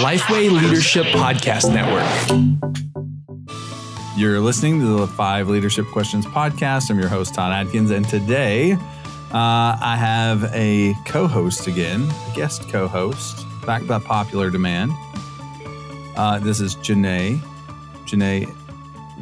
Lifeway Leadership Podcast Network. You're listening to the Five Leadership Questions podcast. I'm your host, Todd Adkins, and today uh, I have a co host again, a guest co host, back by popular demand. Uh, this is Janae. Janae,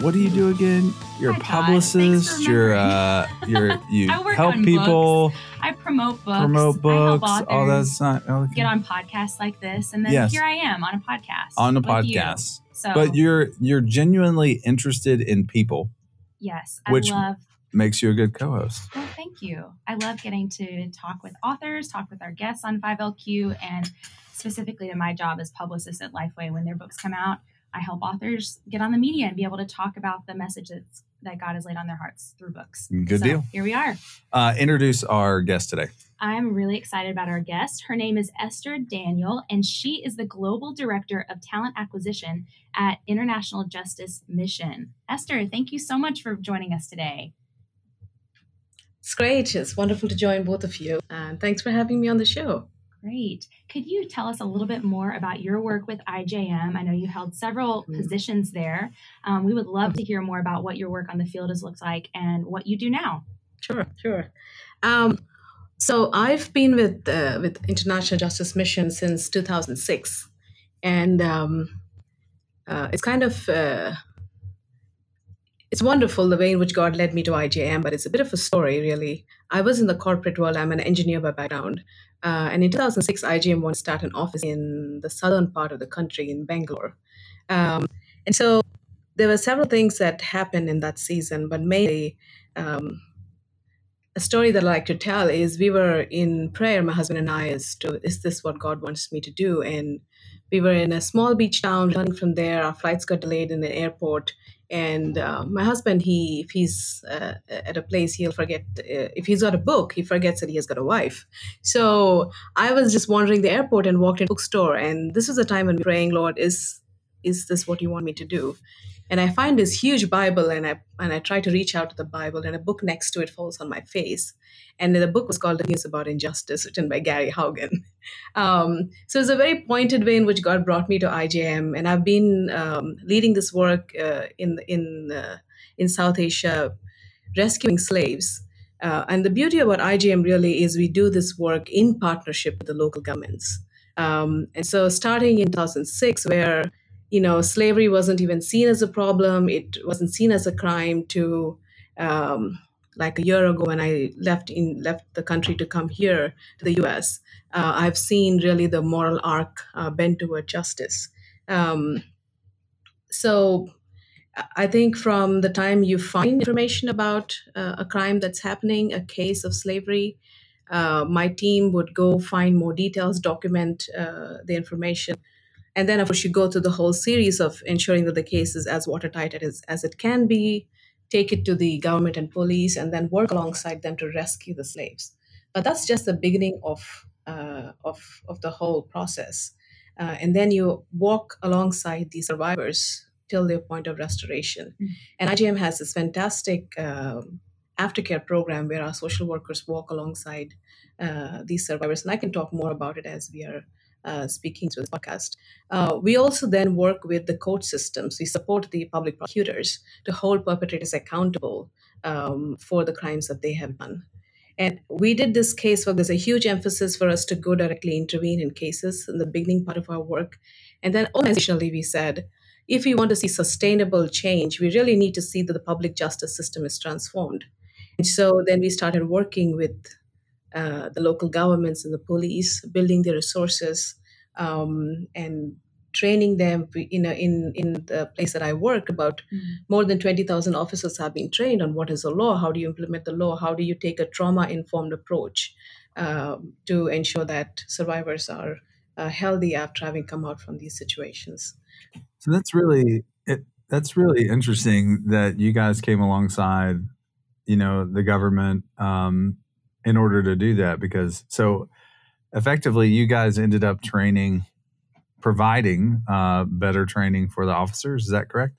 what do you do again? You're a publicist. You're uh, you're you help people, I promote books. promote books, all that's not okay. Get on podcasts like this, and then Yes. here I am on a podcast. on the with you. podcast. So, But you're you're genuinely interested in people, yes, I which- love. makes you a good co-host. Well, thank you. I love getting to talk with authors, talk with our guests on 5LQ, and specifically to my job as publicist at Lifeway. When their books come out, I help authors get on the media and be able to talk about the message that's, that God has laid on their hearts through books. Good So, deal. Here we are. Uh, introduce our guest today. I'm really excited about our guest. Her name is Esther Daniel, and she is the Global Director of Talent Acquisition at International Justice Mission. Esther, thank you so much for joining us today. It's great. It's wonderful to join both of you. And thanks for having me on the show. Great. Could you tell us a little bit more about your work with IJM? I know you held several Mhm. positions there. Um, we would love to hear more about what your work on the field has looked like and what you do now. Sure, sure. Um, so I've been with uh, with International Justice Mission since 2006, and um, uh, it's kind of uh, it's wonderful the way in which God led me to IJM, but it's a bit of a story, really. I was in the corporate world. I'm an engineer by background, uh, and in 2006, IJM wanted to start an office in the southern part of the country in Bangalore, um, and so there were several things that happened in that season, but mainly. Um, a story that I like to tell is we were in prayer, my husband and I, as to is this what God wants me to do? And we were in a small beach town, running from there. Our flights got delayed in the airport, and uh, my husband, he if he's uh, at a place, he'll forget uh, if he's got a book, he forgets that he has got a wife. So I was just wandering the airport and walked in a bookstore, and this was a time when praying, Lord, is is this what you want me to do? And I find this huge Bible, and I and I try to reach out to the Bible, and a book next to it falls on my face, and the book was called "The News About Injustice," written by Gary Haugen. Um, so it's a very pointed way in which God brought me to IJM, and I've been um, leading this work uh, in in uh, in South Asia, rescuing slaves. Uh, and the beauty about IJM really is we do this work in partnership with the local governments. Um, and so, starting in 2006, where you know, slavery wasn't even seen as a problem. It wasn't seen as a crime. To um, like a year ago, when I left in left the country to come here to the U.S., uh, I've seen really the moral arc uh, bend toward justice. Um, so, I think from the time you find information about uh, a crime that's happening, a case of slavery, uh, my team would go find more details, document uh, the information and then, of course, you go through the whole series of ensuring that the case is as watertight as, as it can be, take it to the government and police, and then work alongside them to rescue the slaves. But that's just the beginning of, uh, of, of the whole process. Uh, and then you walk alongside the survivors till their point of restoration. Mm. And IJM has this fantastic um, aftercare program where our social workers walk alongside uh, these survivors. And I can talk more about it as we are uh, speaking through this podcast. Uh, we also then work with the court systems. We support the public prosecutors to hold perpetrators accountable um, for the crimes that they have done. And we did this case work. There's a huge emphasis for us to go directly intervene in cases in the beginning part of our work. And then organizationally, we said, if we want to see sustainable change, we really need to see that the public justice system is transformed. And so then we started working with uh, the local governments and the police, building their resources um, and training them. You know, in in the place that I work, about Mm. more than twenty thousand officers have been trained on what is the law, how do you implement the law, how do you take a trauma-informed approach um, to ensure that survivors are uh, healthy after having come out from these situations. So that's really it. That's really interesting that you guys came alongside, you know, the government um, in order to do that. Because so effectively, you guys ended up training, providing uh, better training for the officers. Is that correct?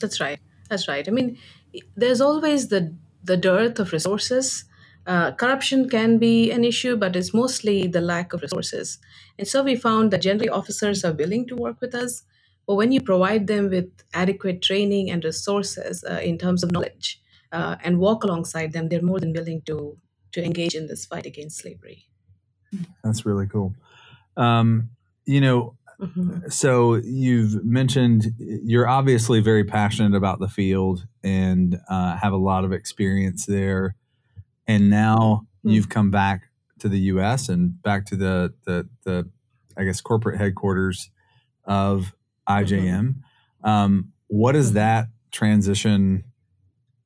That's right. That's right. I mean, there's always the the dearth of resources, uh, corruption can be an issue, but it's mostly the lack of resources. And so we found that generally officers are willing to work with us, but when you provide them with adequate training and resources uh, in terms of knowledge uh, and walk alongside them, they're more than willing to to engage in this fight against slavery. That's really cool. Um, you know, Mhm. so you've mentioned you're obviously very passionate about the field and uh, have a lot of experience there, and now Hmm. you've come back to the U.S. and back to the the, the I guess corporate headquarters of IJM. Um, what has Mhm. that transition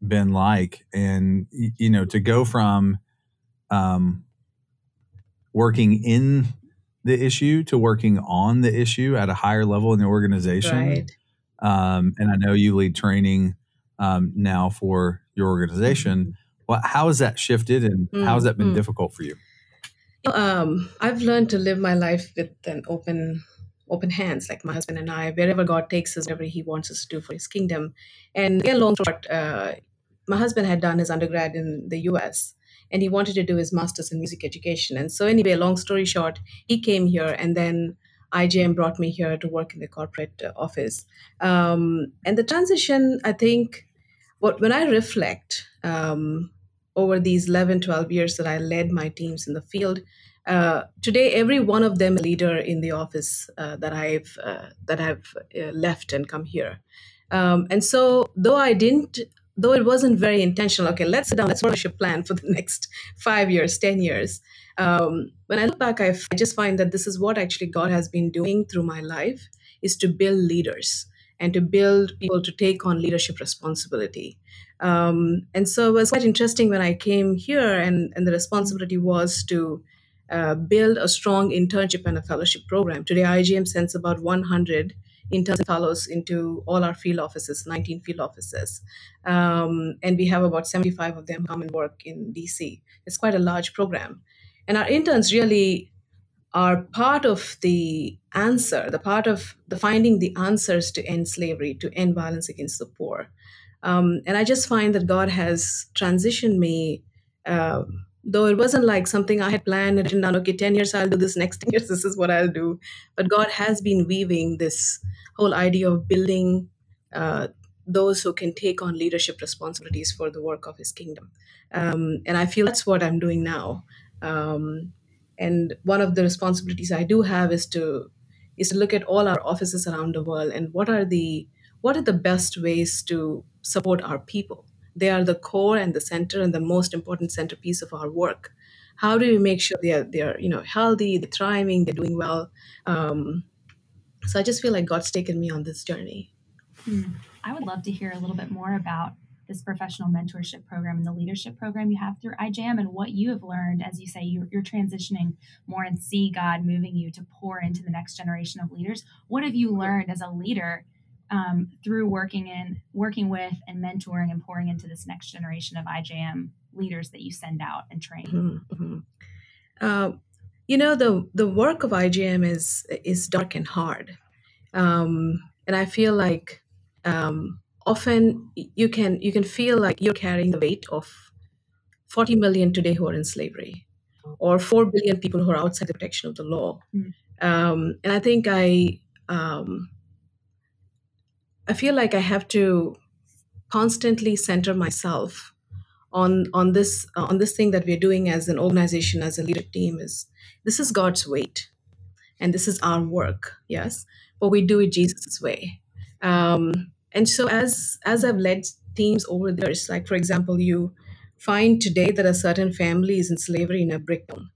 been like? And you know, to go from um, working in the issue to working on the issue at a higher level in the organization. Right. Um, and I know you lead training um, now for your organization. Well, how has that shifted and how has that been Mm, mm. difficult for you? Um, I've learned to live my life with an open open hands, like my husband and I, wherever God takes us, whatever He wants us to do for His kingdom. And again, long short, uh, my husband had done his undergrad in the U.S. and he wanted to do his master's in music education. And so, anyway, long story short, he came here, and then IJM brought me here to work in the corporate uh, office. Um, and the transition, I think, what when I reflect um, over these 11, 12 years that I led my teams in the field, uh, today every one of them a leader in the office uh, that I've uh, that I've uh, left and come here. Um, and so, though I didn't, though it wasn't very intentional. Okay, let's sit down. Let's a plan for the next five years, ten years. Um, when I look back, I just find that this is what actually God has been doing through my life is to build leaders and to build people to take on leadership responsibility. Um, and so it was quite interesting when I came here, and, and the responsibility was to uh, build a strong internship and a fellowship program. Today, IJM sends about 100 interns and fellows into all our field offices, 19 field offices. Um, and we have about 75 of them come and work in DC. It's quite a large program. And our interns really are part of the answer, the part of the finding the answers to end slavery, to end violence against the poor. Um, and I just find that God has transitioned me, uh, though it wasn't like something I had planned and down, okay, 10 years I'll do this, next 10 years this is what I'll do. But God has been weaving this whole idea of building uh, those who can take on leadership responsibilities for the work of His kingdom. Um, and I feel that's what I'm doing now. Um, and one of the responsibilities I do have is to is to look at all our offices around the world and what are the what are the best ways to support our people. They are the core and the center and the most important centerpiece of our work. How do we make sure they are they are you know healthy, they're thriving, they're doing well? Um, so I just feel like God's taken me on this journey. Hmm. I would love to hear a little bit more about this professional mentorship program and the leadership program you have through IJM and what you have learned as you say you're, you're transitioning more and see God moving you to pour into the next generation of leaders. What have you learned as a leader um, through working in working with and mentoring and pouring into this next generation of IJM leaders that you send out and train? Mhm, mhm. Uh, you know the the work of IJM is is dark and hard, um, and I feel like um, often you can you can feel like you're carrying the weight of 40 million today who are in slavery, or 4 billion people who are outside the protection of the law, Mm. um, and I think I um, I feel like I have to constantly center myself on on this uh, on this thing that we're doing as an organization as a leadership team is this is god's weight and this is our work yes but we do it jesus' way. Um, and so as as i've led teams over the years like for example you find today that a certain family is in slavery in a brick town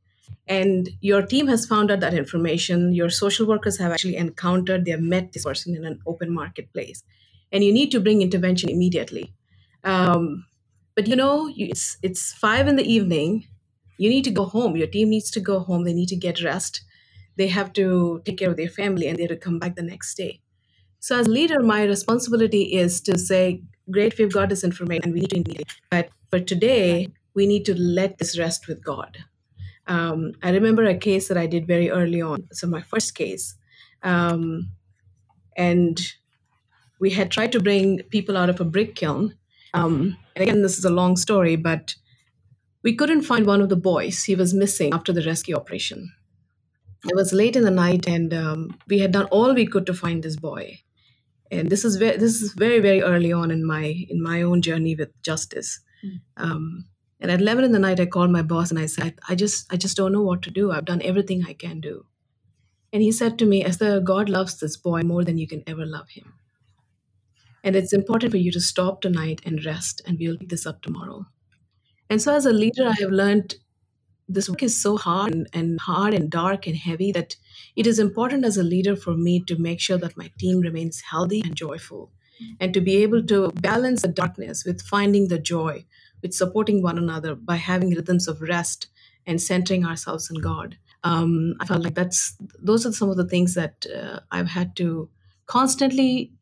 and your team has found out that information. Your social workers have actually encountered they have met this person in an open marketplace. And you need to bring intervention immediately. Um, but you know it's it's five in the evening. You need to go home. Your team needs to go home. They need to get rest. They have to take care of their family and they have to come back the next day. So as leader my responsibility is to say great we've got this information. And we need to engage but for today we need to let this rest with god um, i remember a case that i did very early on so my first case um, and we had tried to bring people out of a brick kiln um, and again, this is a long story, but we couldn't find one of the boys. He was missing after the rescue operation. It was late in the night, and um, we had done all we could to find this boy. And this is very, this is very, very early on in my in my own journey with justice. Um, and at 11 in the night, I called my boss and I said, I just, I just don't know what to do. I've done everything I can do. And he said to me, Esther, God loves this boy more than you can ever love him. And it's important for you to stop tonight and rest, and we'll pick this up tomorrow. And so, as a leader, I have learned this work is so hard and, and hard and dark and heavy that it is important as a leader for me to make sure that my team remains healthy and joyful, and to be able to balance the darkness with finding the joy, with supporting one another by having rhythms of rest and centering ourselves in God. Um, I felt like that's those are some of the things that uh, I've had to constantly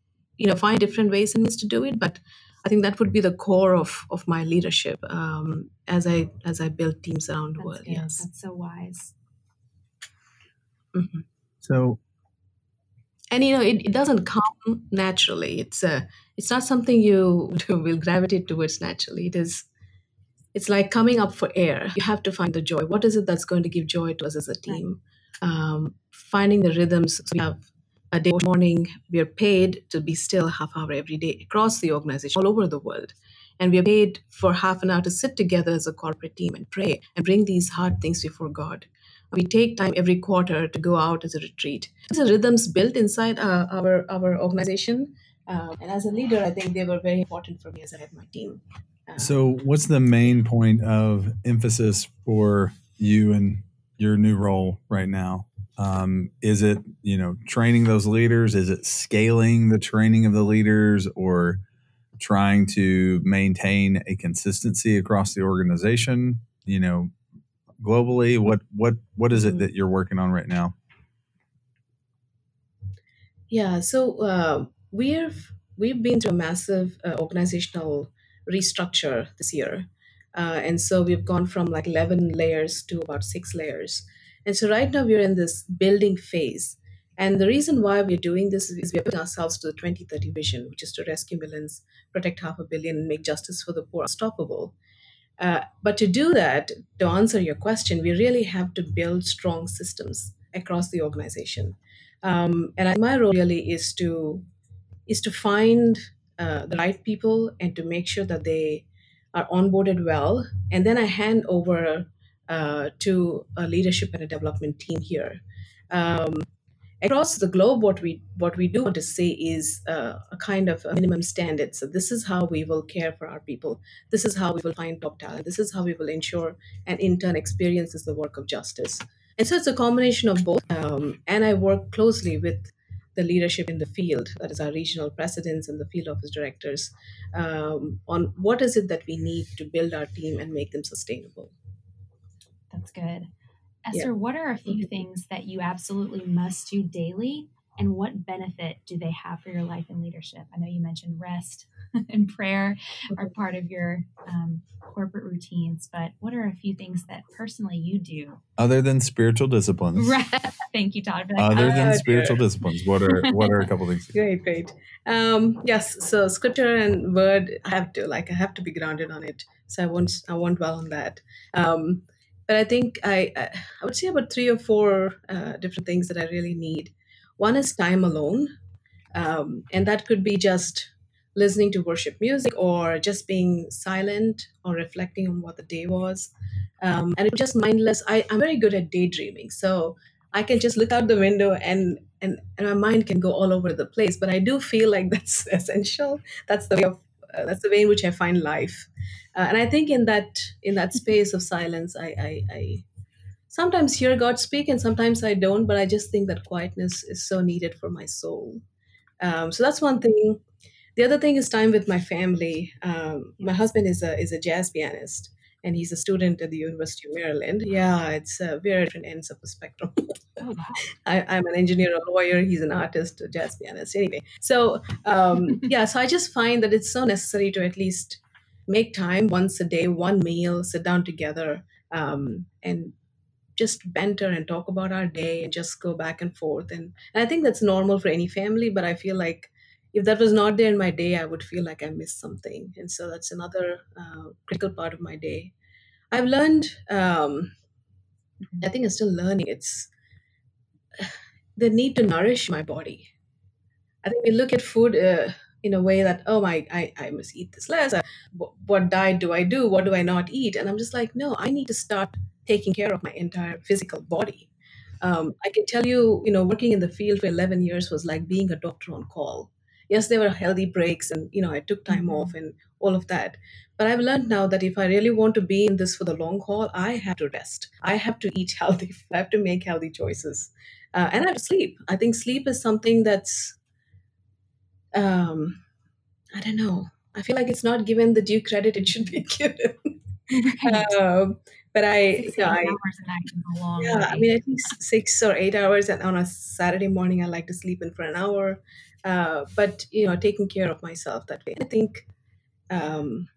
you know find different ways and means to do it but i think that would be the core of of my leadership um, as i as i build teams around the world good. yes That's so wise. Mhm. So and you know it, it doesn't come naturally it's a it's not something you will gravitate towards naturally it is it's like coming up for air. You have to find the joy. What is it that's going to give joy to us as a team? Um, finding the rhythms. So we have a day morning we are paid to be still half hour every day across the organization all over the world. And we are paid for half an hour to sit together as a corporate team and pray and bring these hard things before god. We take time every quarter to go out as a retreat. These are rhythms built inside uh, our our organization. Um, and as a leader i think they were very important for me as i had my team So, what's the main point of emphasis for you and your new role right now? Um, is it you know training those leaders? Is it scaling the training of the leaders, or trying to maintain a consistency across the organization? You know, globally, what what what is it Mhm. that you're working on right now? Yeah, so uh, we've we've been through a massive uh, organizational restructure this year, uh, and so we've gone from like eleven layers to about six layers, and so right now we're in this building phase. And the reason why we're doing this is we're putting ourselves to the 2030 vision, which is to rescue millions, protect half a billion, and make justice for the poor unstoppable. Uh, but to do that, to answer your question, we really have to build strong systems across the organization. Um, and I- my role really is to is to find uh, the right people and to make sure that they are onboarded well. And then I hand over uh, to a leadership and a development team here. Um, across the globe, what we what we do want to say is uh, a kind of a minimum standard. So this is how we will care for our people. This is how we will find top talent. This is how we will ensure an intern experiences the work of justice. And so it's a combination of both. Um, and I work closely with the leadership in the field, that is our regional presidents and the field office directors, um, on what is it that we need to build our team and make them sustainable. That's good. Yeah. Esther, what are a few Mhm. things that you absolutely must do daily, and what benefit do they have for your life and leadership? I know you mentioned rest and prayer are part of your um, corporate routines, but what are a few things that personally you do? Other than spiritual disciplines, Right. Thank you, Todd. For that. other Oh, than dear. spiritual disciplines, what are what are a couple things? Great, great. Um, yes, so scripture and word, I have to like I have to be grounded on it. So I won't I won't dwell on that. Um, but I think I I I would say about three or four uh, different things that I really need. One is time alone, um, and that could be just listening to worship music or just being silent or reflecting on what the day was. Um, and it's just mindless. I, I'm very good at daydreaming, so I can just look out the window and and and my mind can go all over the place. But I do feel like that's essential. That's the way of uh, that's the way in which I find life. Uh, and I think in that in that space of silence, I, I I sometimes hear God speak and sometimes I don't. But I just think that quietness is so needed for my soul. Um, so that's one thing. The other thing is time with my family. Um, my husband is a is a jazz pianist, and he's a student at the University of Maryland. Yeah, it's uh, very different ends of the spectrum. Oh, wow. I, I'm an engineer, a lawyer. He's an artist, a jazz pianist. Anyway, so um, yeah, so I just find that it's so necessary to at least make time once a day, one meal, sit down together, um, and just banter and talk about our day and just go back and forth. And, and I think that's normal for any family, but I feel like if that was not there in my day, I would feel like I missed something. And so that's another uh, critical part of my day. I've learned. Um, I think I'm still learning. It's the need to nourish my body. I think we look at food uh, in a way that oh my, I, I must eat this less. Uh, what, what diet do I do? What do I not eat? And I'm just like, no, I need to start taking care of my entire physical body. Um, I can tell you, you know, working in the field for 11 years was like being a doctor on call. Yes, there were healthy breaks, and you know, I took time off and all of that. But I've learned now that if I really want to be in this for the long haul, I have to rest. I have to eat healthy. I have to make healthy choices, uh, and I have to sleep. I think sleep is something that's, um, I don't know. I feel like it's not given the due credit it should be given. Right. um, but I, Six, you know, I hours a night is a long yeah, I mean, I think six or eight hours, and on a Saturday morning, I like to sleep in for an hour. Uh, but you know, taking care of myself that way. I think um,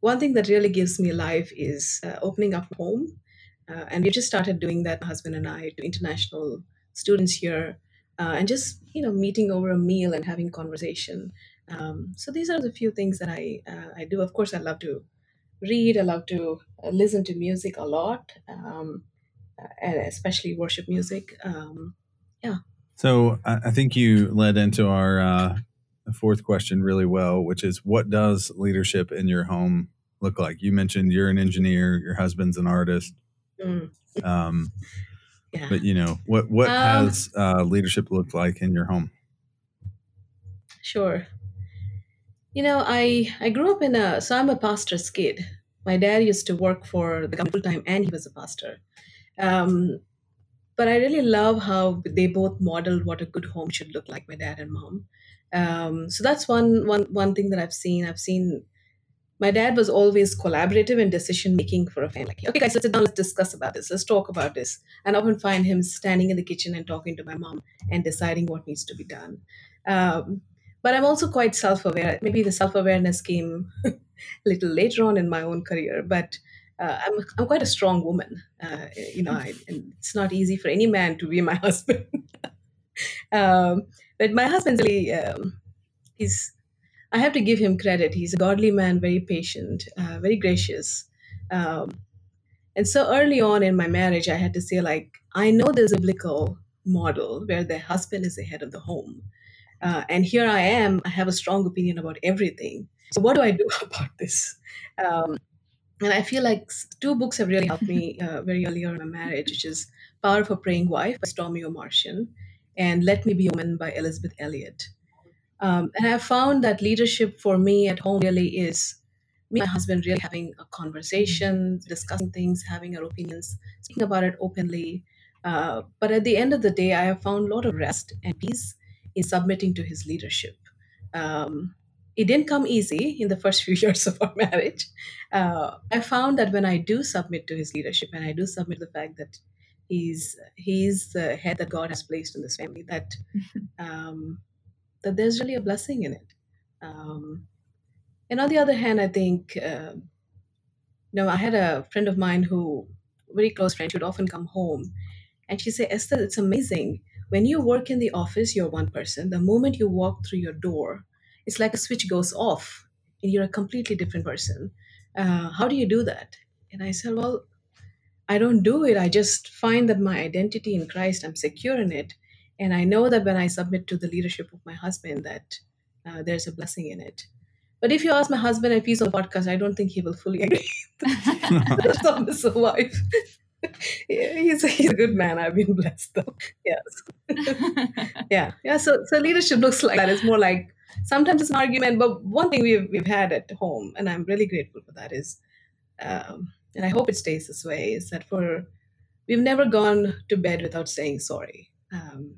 one thing that really gives me life is uh, opening up home, uh, and we just started doing that, my husband and I, to international students here, uh, and just you know, meeting over a meal and having conversation. Um, so these are the few things that I uh, I do. Of course, I love to read. I love to uh, listen to music a lot. Um, and especially worship music. Um, yeah. So I, I think you led into our uh, fourth question really well, which is what does leadership in your home look like? You mentioned you're an engineer, your husband's an artist, mm, um, yeah. but you know what what Um, has uh, leadership looked like in your home? Sure. You know, I I grew up in a so I'm a pastor's kid. My dad used to work for the government full time, and he was a pastor. Um, but I really love how they both modeled what a good home should look like. My dad and mom. Um, so that's one one one thing that I've seen. I've seen my dad was always collaborative in decision making for a family. Like, okay, guys, let's sit down. Let's discuss about this. Let's talk about this. And often find him standing in the kitchen and talking to my mom and deciding what needs to be done. Um, but I'm also quite self-aware. Maybe the self-awareness came a little later on in my own career. But uh, I'm I'm quite a strong woman. Uh, you know, I, and it's not easy for any man to be my husband. um, but my husband's really um, he's I have to give him credit. He's a godly man, very patient, uh, very gracious. Um, and so early on in my marriage, I had to say, like, I know there's a biblical model where the husband is the head of the home. Uh, and here I am, I have a strong opinion about everything. So, what do I do about this? Um, and I feel like two books have really helped me uh, very early on in my marriage, which is Power of a Praying Wife by Stormie Omartian and Let Me Be a Woman by Elisabeth Elliot. Um, and I found that leadership for me at home really is me and my husband really having a conversation, discussing things, having our opinions, speaking about it openly. Uh, but at the end of the day, I have found a lot of rest and peace in submitting to his leadership. Um, it didn't come easy in the first few years of our marriage. Uh, I found that when I do submit to his leadership and I do submit to the fact that he's he's the head that God has placed in this family, that um, that there's really a blessing in it. Um, and on the other hand, I think, uh, you know, I had a friend of mine who, very close friend, she would often come home and she'd say, Esther, it's amazing. When you work in the office, you're one person. The moment you walk through your door, it's like a switch goes off and you're a completely different person. Uh, how do you do that? And I said, well, I don't do it. I just find that my identity in Christ, I'm secure in it. And I know that when I submit to the leadership of my husband, that uh, there's a blessing in it. But if you ask my husband he's on the podcast, I don't think he will fully agree. That's not his wife. Yeah, he's, a, he's a good man. I've been blessed though. Yes. yeah. Yeah. So, so leadership looks like that. It's more like sometimes it's an argument, but one thing we've, we've had at home, and I'm really grateful for that, is, um, and I hope it stays this way, is that for we've never gone to bed without saying sorry. Um,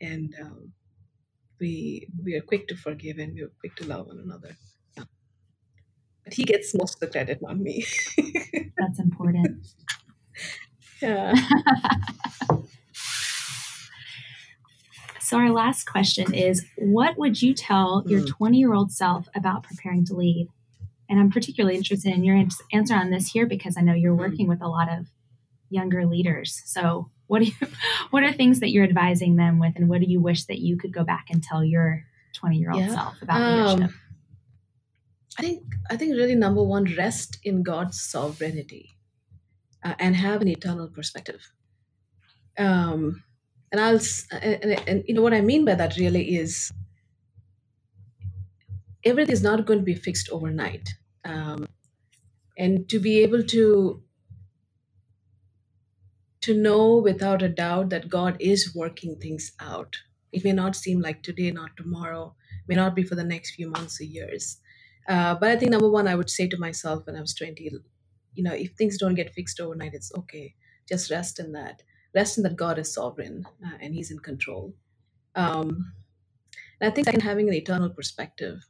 and um, we we are quick to forgive and we are quick to love one another. Yeah. But he gets most of the credit, not me. That's important. Yeah. So, our last question is What would you tell your Mm. 20 year old self about preparing to lead? And I'm particularly interested in your answer on this here because I know you're Mm. working with a lot of younger leaders. So, what, do you, what are things that you're advising them with, and what do you wish that you could go back and tell your 20 year old Yeah. self about Um, leadership? I think I think really number one, rest in God's sovereignty. Uh, and have an eternal perspective. Um, and I'll and, and, you know what I mean by that really is everything is not going to be fixed overnight, um, and to be able to to know without a doubt that God is working things out. It may not seem like today, not tomorrow, may not be for the next few months or years. Uh, but I think number one, I would say to myself when I was 20, you know, if things don't get fixed overnight, it's okay. Just rest in that. Rest in that God is sovereign uh, and He's in control. Um, and I think second, having an eternal perspective.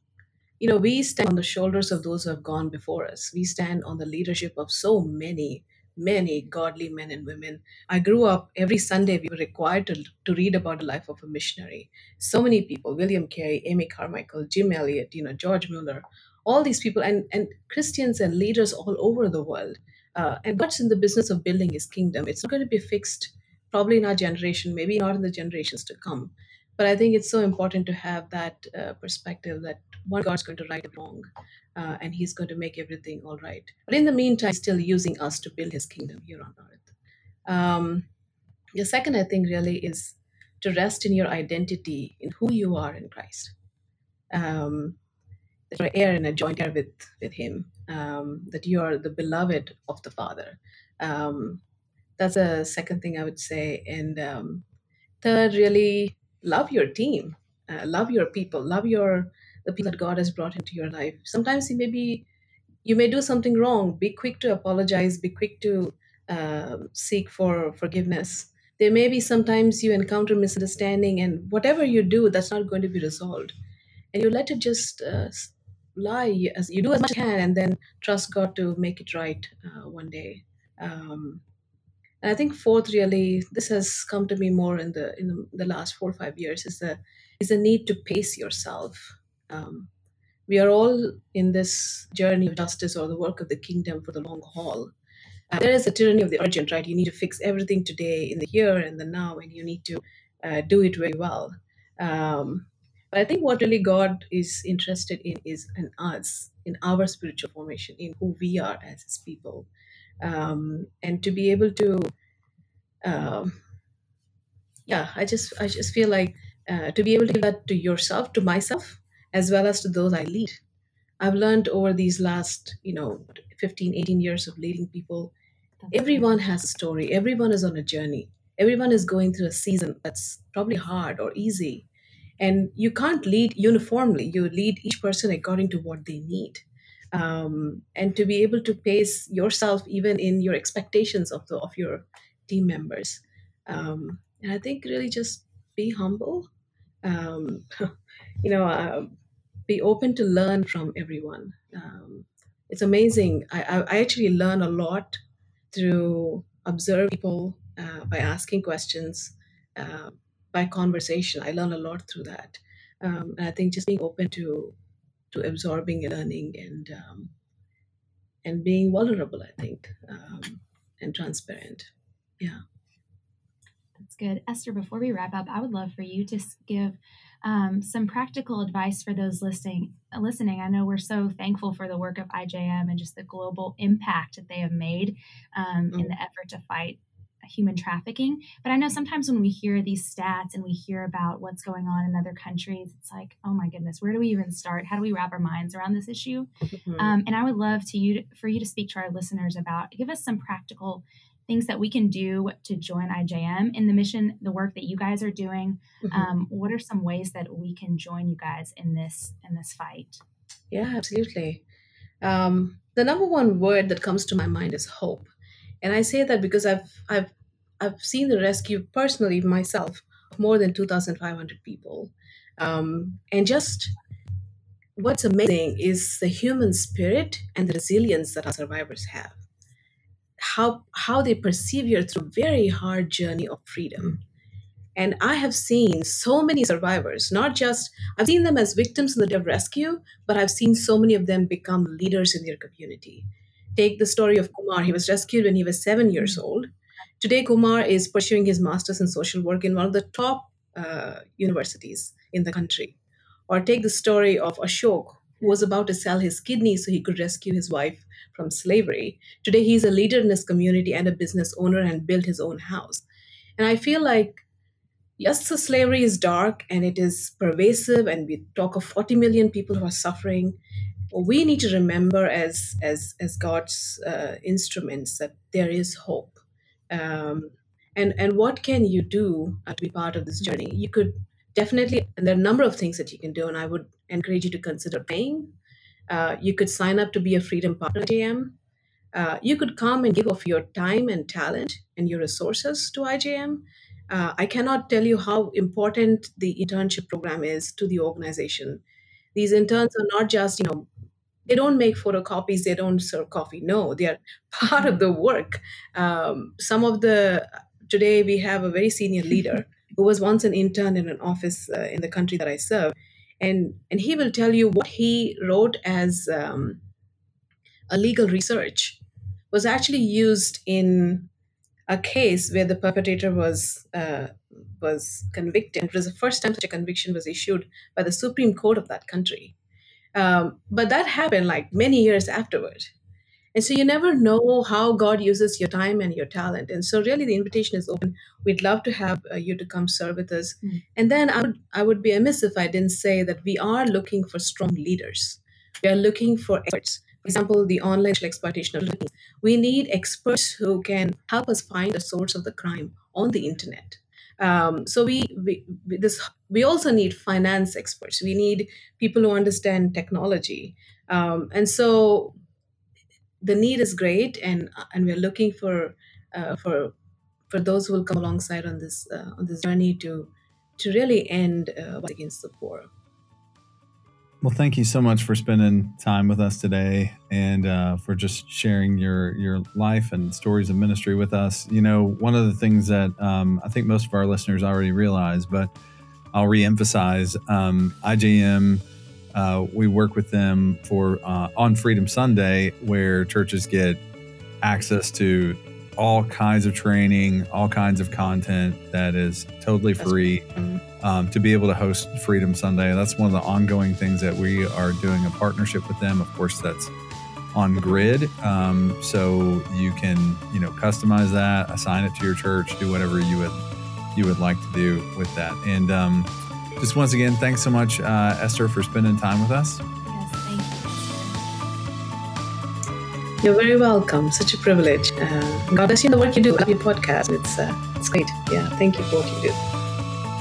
You know, we stand on the shoulders of those who have gone before us. We stand on the leadership of so many many godly men and women. I grew up every Sunday, we were required to, to read about the life of a missionary. So many people William Carey, Amy Carmichael, Jim Elliot, you know, George Mueller, all these people, and, and Christians and leaders all over the world. Uh, and God's in the business of building his kingdom. It's not going to be fixed probably in our generation, maybe not in the generations to come. But I think it's so important to have that uh, perspective that one God's going to right it wrong uh, and he's going to make everything all right. But in the meantime, still using us to build his kingdom here on earth. Um, the second, I think, really is to rest in your identity in who you are in Christ. Um, and a joint heir with, with him, um, that you are the beloved of the Father. Um, that's a second thing I would say. And um, third, really love your team, uh, love your people, love your the people that God has brought into your life. Sometimes you may be, you may do something wrong. Be quick to apologize. Be quick to uh, seek for forgiveness. There may be sometimes you encounter misunderstanding, and whatever you do, that's not going to be resolved. And you let it just uh, lie as you do as much as you can, and then trust God to make it right uh, one day. Um, and I think fourth, really, this has come to me more in the in the, last four or five years is the is the need to pace yourself. Um, we are all in this journey of justice or the work of the kingdom for the long haul. Uh, there is a tyranny of the urgent, right? You need to fix everything today, in the here and the now, and you need to uh, do it very well. Um, but I think what really God is interested in is in us, in our spiritual formation, in who we are as His people, um, and to be able to, um, yeah, I just I just feel like uh, to be able to give that to yourself, to myself, as well as to those I lead. I've learned over these last, you know, 15, 18 years of leading people, everyone has a story, everyone is on a journey, everyone is going through a season that's probably hard or easy. And you can't lead uniformly, you lead each person according to what they need. Um, and to be able to pace yourself even in your expectations of the of your team members. Um, and I think really just be humble. Um, you know, uh, be open to learn from everyone. Um, it's amazing. I, I, I, actually learn a lot through observe people uh, by asking questions, uh, by conversation. I learn a lot through that. Um, and I think just being open to to absorbing and learning and um, and being vulnerable, I think, um, and transparent. Yeah. That's good. Esther, before we wrap up, I would love for you to give um, some practical advice for those listening. Listening, I know we're so thankful for the work of IJM and just the global impact that they have made um, mm in the effort to fight human trafficking. But I know sometimes when we hear these stats and we hear about what's going on in other countries, it's like, oh my goodness, where do we even start? How do we wrap our minds around this issue? Mm-hmm. Um, and I would love to you for you to speak to our listeners about give us some practical things that we can do to join IJM in the mission, the work that you guys are doing. Mm-hmm. Um, what are some ways that we can join you guys in this in this fight? Yeah, absolutely. Um, the number one word that comes to my mind is hope, and I say that because I've I've I've seen the rescue personally myself more than two thousand five hundred people, um, and just what's amazing is the human spirit and the resilience that our survivors have. How how they persevere through very hard journey of freedom. And i have seen so many survivors not just i've seen them as victims in the day of rescue but i've seen so many of them become leaders in their community. Take the story of kumar. He was rescued when he was seven years mm. old today kumar is pursuing his master's in social work in one of the top uh, universities in the country or take the story of ashok who was about to sell his kidney so he could rescue his wife from slavery. Today, he's a leader in his community and a business owner and built his own house. And I feel like, yes, the slavery is dark and it is pervasive, and we talk of 40 million people who are suffering. We need to remember as as as God's uh, instruments that there is hope. Um, and and what can you do uh, to be part of this journey? You could definitely, and there are a number of things that you can do, and I would encourage you to consider paying. Uh, you could sign up to be a Freedom Partner at IJM. Uh, you could come and give of your time and talent and your resources to IJM. Uh, I cannot tell you how important the internship program is to the organization. These interns are not just, you know, they don't make photocopies, they don't serve coffee. No, they are part of the work. Um, some of the, today we have a very senior leader who was once an intern in an office uh, in the country that I serve and and he will tell you what he wrote as um, a legal research was actually used in a case where the perpetrator was uh, was convicted. It was the first time such a conviction was issued by the Supreme Court of that country. Um, but that happened like many years afterward. And so you never know how God uses your time and your talent. And so really the invitation is open. We'd love to have uh, you to come serve with us. Mm. And then I would I would be amiss if I didn't say that we are looking for strong leaders. We are looking for experts. For example, the online exploitation of. We need experts who can help us find the source of the crime on the internet. Um, so we, we this we also need finance experts. We need people who understand technology. Um, and so the need is great, and and we're looking for uh, for for those who will come alongside on this uh, on this journey to to really end uh, against the poor. Well, thank you so much for spending time with us today, and uh, for just sharing your your life and stories of ministry with us. You know, one of the things that um, I think most of our listeners already realize, but I'll reemphasize: um, IJM uh, we work with them for uh, on Freedom Sunday, where churches get access to all kinds of training, all kinds of content that is totally free um, to be able to host Freedom Sunday. That's one of the ongoing things that we are doing a partnership with them. Of course, that's on grid, um, so you can you know customize that, assign it to your church, do whatever you would you would like to do with that, and. Um, just once again, thanks so much, uh, Esther, for spending time with us. Yes, thank you. You're very welcome. Such a privilege. Uh, God bless you in the work you do. I love your podcast. It's uh, it's great. Yeah, thank you for what you do.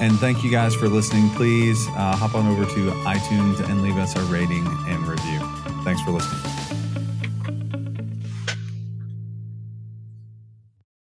And thank you guys for listening. Please uh, hop on over to iTunes and leave us a rating and review. Thanks for listening.